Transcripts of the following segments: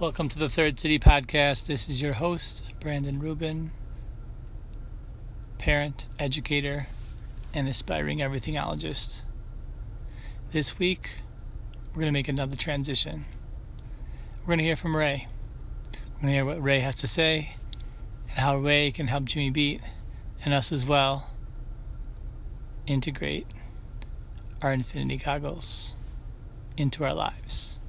Welcome to the Third City Podcast. This is your host, Brandon Rubin, parent, educator, and aspiring everythingologist. This week, we're going to make another transition. We're going to hear from Ray. We're going to hear what Ray has to say and how Ray can help Jimmy Beat and us as well integrate our infinity goggles into our lives.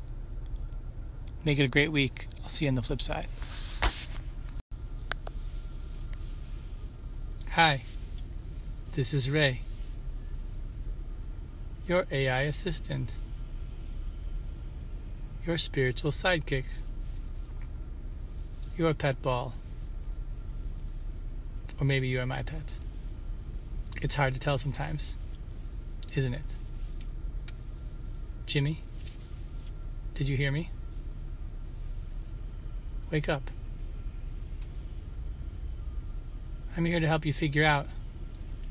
Make it a great week. I'll see you on the flip side. Hi, this is Ray, your AI assistant, your spiritual sidekick, your pet ball, or maybe you are my pet. It's hard to tell sometimes, isn't it? Jimmy, did you hear me? Wake up. I'm here to help you figure out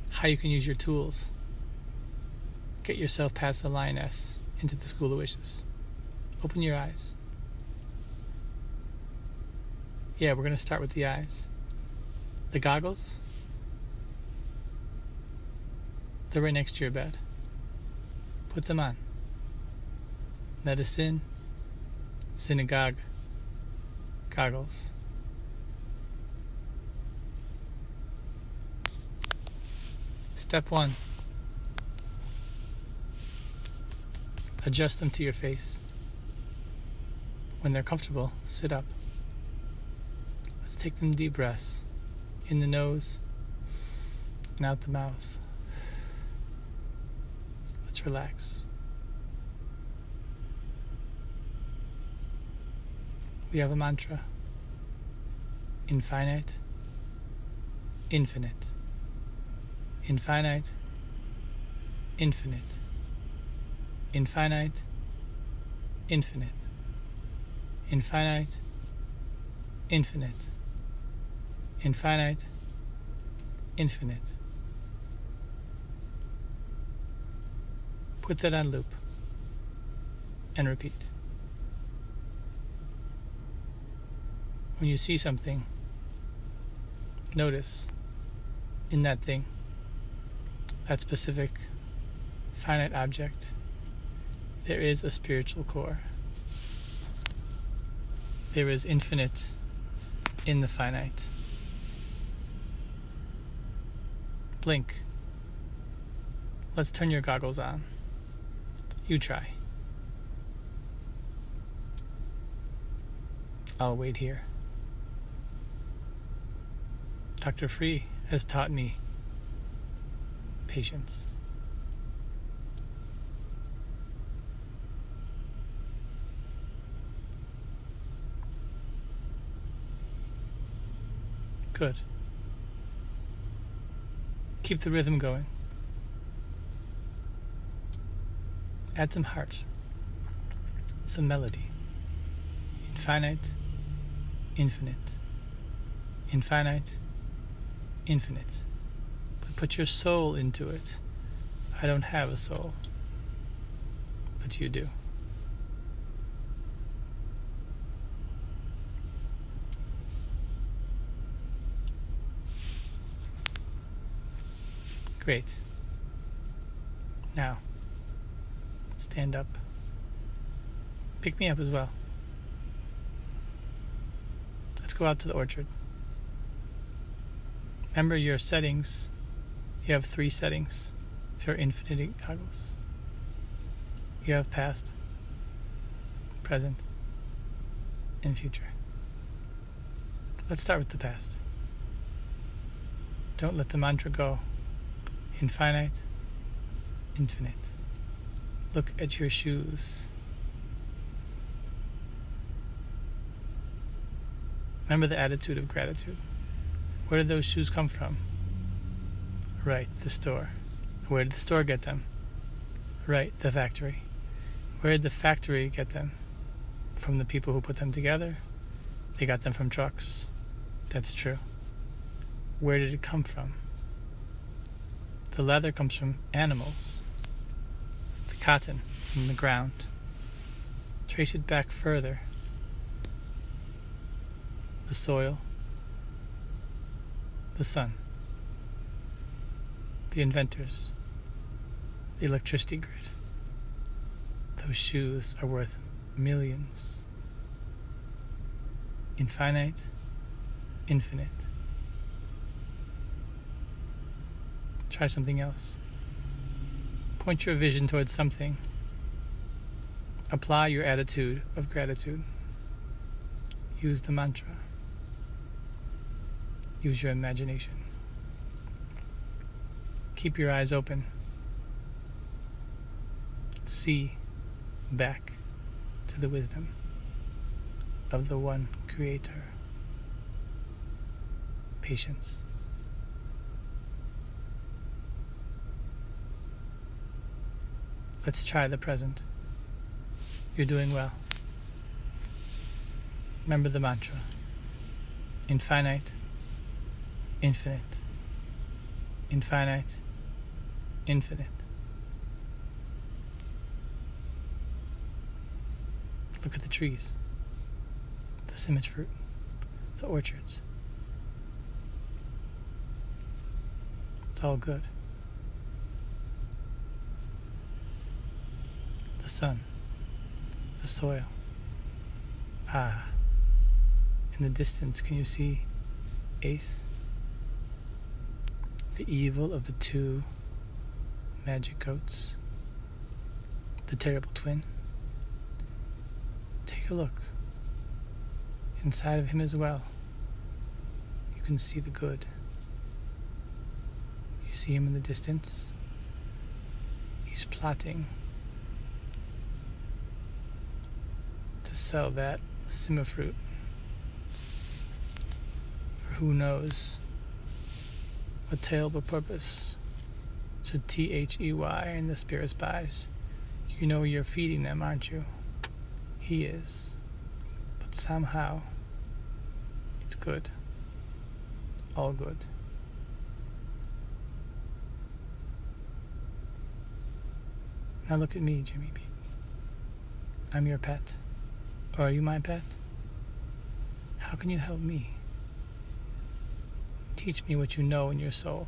how you can use your tools. Get yourself past the lioness into the school of wishes. Open your eyes. Yeah, we're going to start with the eyes. The goggles, they're right next to your bed. Put them on. Medicine, synagogue, goggles. Step one adjust them to your face. When they're comfortable, sit up. Let's take them deep breaths in the nose and out the mouth. Let's relax. We have a mantra infinite, infinite, infinite, infinite, infinite, infinite, infinite, infinite, infinite, infinite. Put that on loop and repeat. When you see something, notice in that thing, that specific finite object, there is a spiritual core. There is infinite in the finite. Blink. Let's turn your goggles on. You try. I'll wait here. Dr. Free has taught me patience. Good. Keep the rhythm going. Add some heart, some melody. Infinite, infinite, infinite infinite. But put your soul into it. I don't have a soul, but you do. Great. Now, stand up. Pick me up as well. Let's go out to the orchard. Remember your settings. You have three settings for infinity goggles. You have past, present, and future. Let's start with the past. Don't let the mantra go. Infinite, infinite. Look at your shoes. Remember the attitude of gratitude. Where did those shoes come from? Right, the store. Where did the store get them? Right, the factory. Where did the factory get them? From the people who put them together? They got them from trucks. That's true. Where did it come from? The leather comes from animals. The cotton from the ground. Trace it back further. the soil, the sun, the inventors, the electricity grid. Those shoes are worth millions. Infinite, infinite. Try something else. Point your vision towards something. Apply your attitude of gratitude. Use the mantra. Use your imagination. Keep your eyes open. See back to the wisdom of the one creator. Patience. Let's try the present. You're doing well. Remember the mantra infinite, infinite, infinite, infinite. Look at the trees, the simish fruit, the orchards. It's all good. The sun, the soil. Ah, in the distance, can you see Ace? The evil of the two magic goats, the terrible twin. Take a look. Inside of him as well, you can see the good. You see him in the distance. He's plotting to sell that sima fruit for who knows what terrible purpose. So T H E Y and the spirit's buys. You know you're feeding them, aren't you? He is. But somehow it's good. All good. Now look at me, Jimmy B. I'm your pet. Or are you my pet? How can you help me? Teach me what you know in your soul.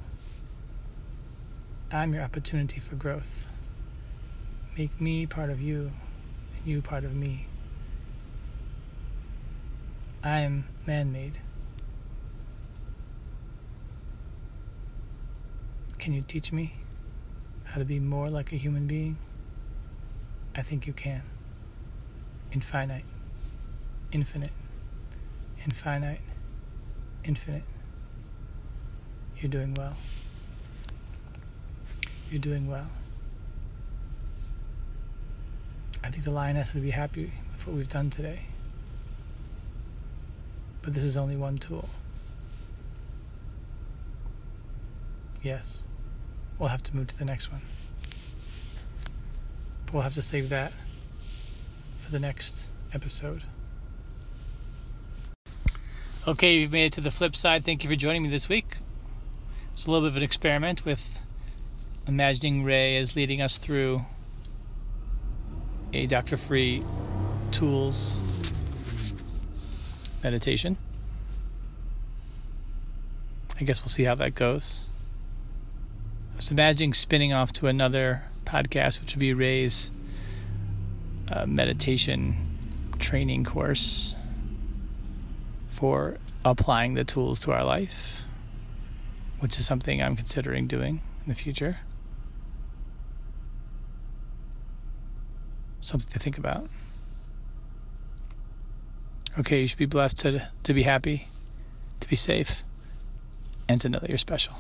I'm your opportunity for growth. Make me part of you and you part of me. I am man made. Can you teach me how to be more like a human being? I think you can. Infinite, infinite, infinite, infinite. You're doing well. You're doing well. I think the lioness would be happy with what we've done today. But this is only one tool. Yes, we'll have to move to the next one. But we'll have to save that for the next episode. Okay, you've made it to the flip side. Thank you for joining me this week. It's a little bit of an experiment with imagining Ray as leading us through a Dr. Free tools meditation. I guess we'll see how that goes. I was imagining spinning off to another podcast, which would be Ray's uh, meditation training course for applying the tools to our life, which is something I'm considering doing in the future. Something to think about. Okay, you should be blessed to to be happy, to be safe, and to know that you're special.